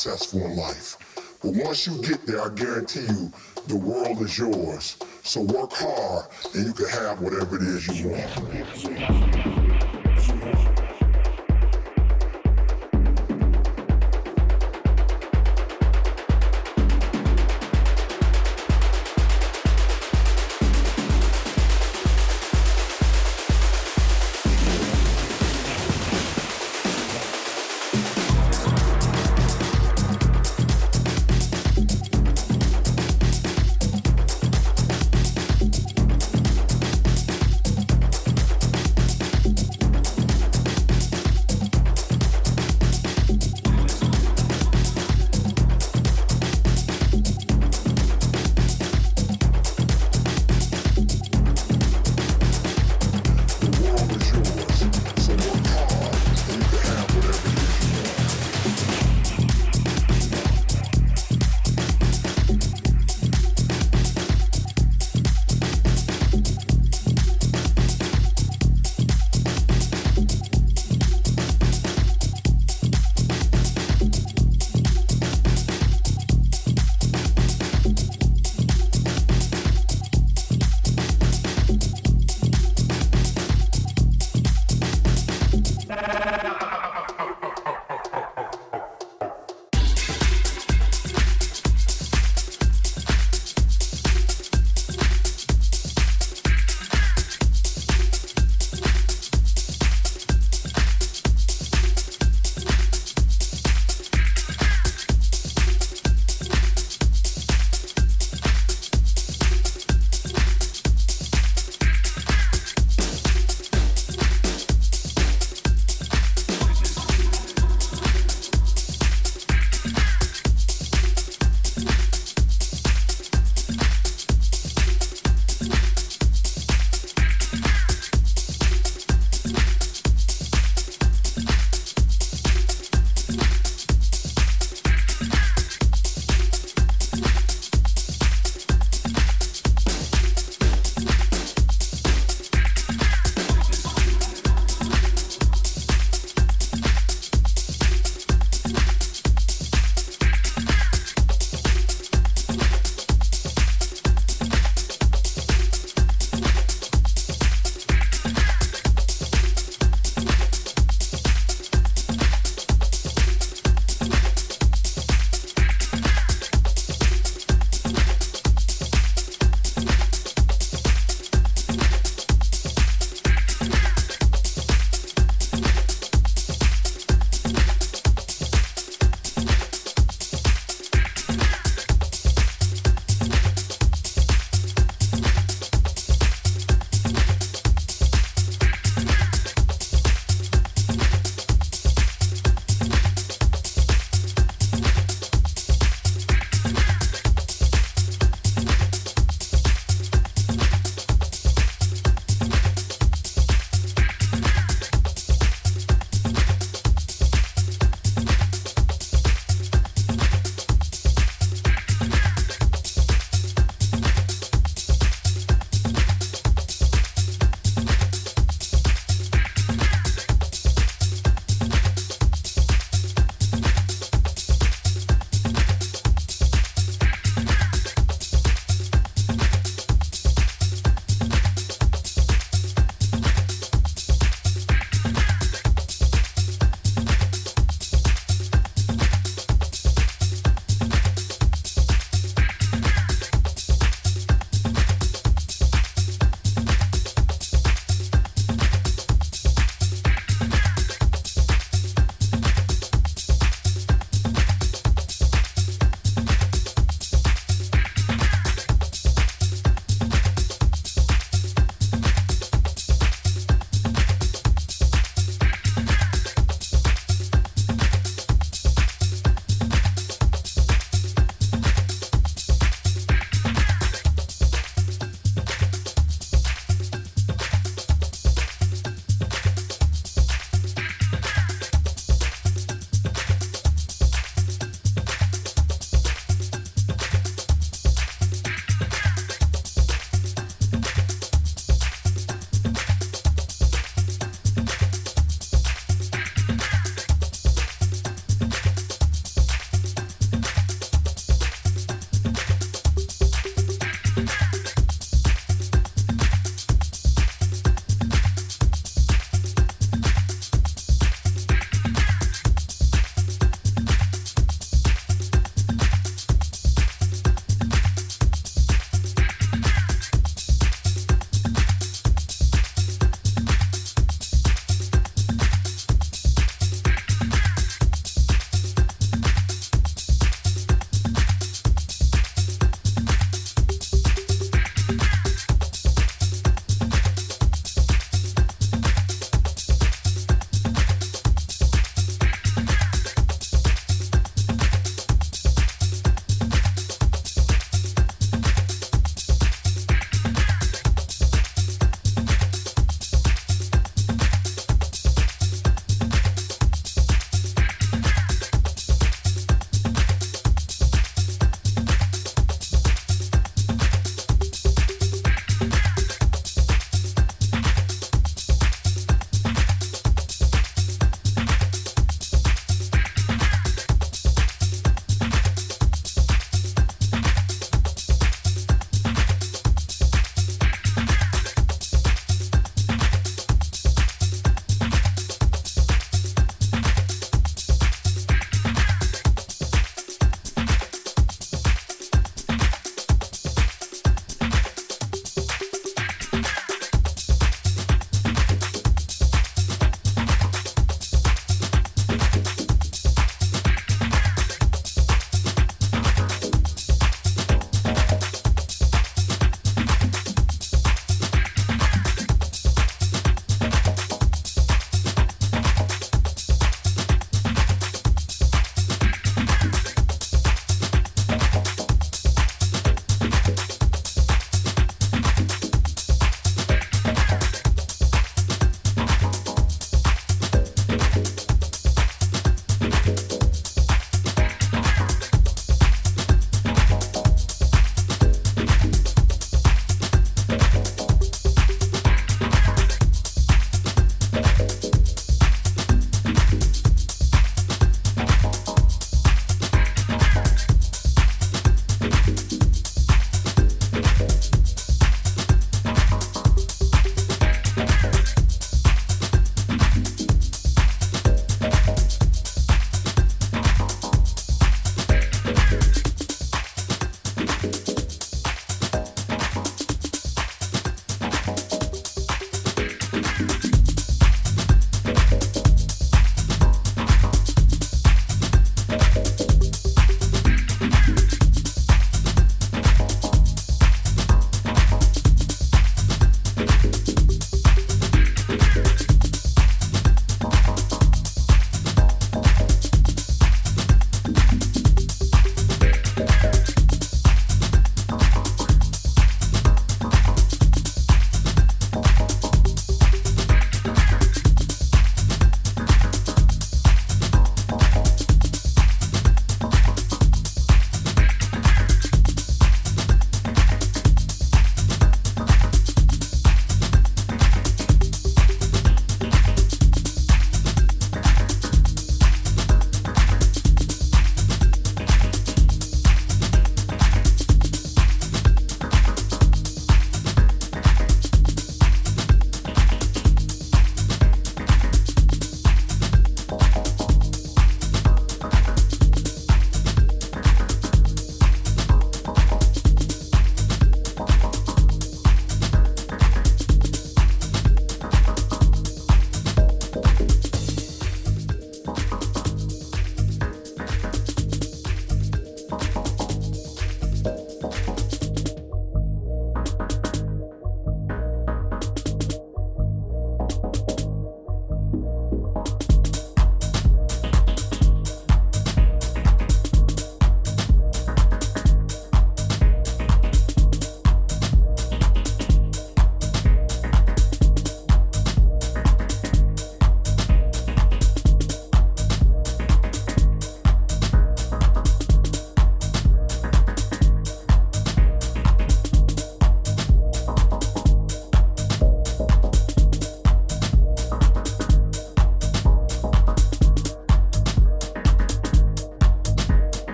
successful in life. But once you get there, I guarantee you, the world is yours. So work hard and you can have whatever it is you want.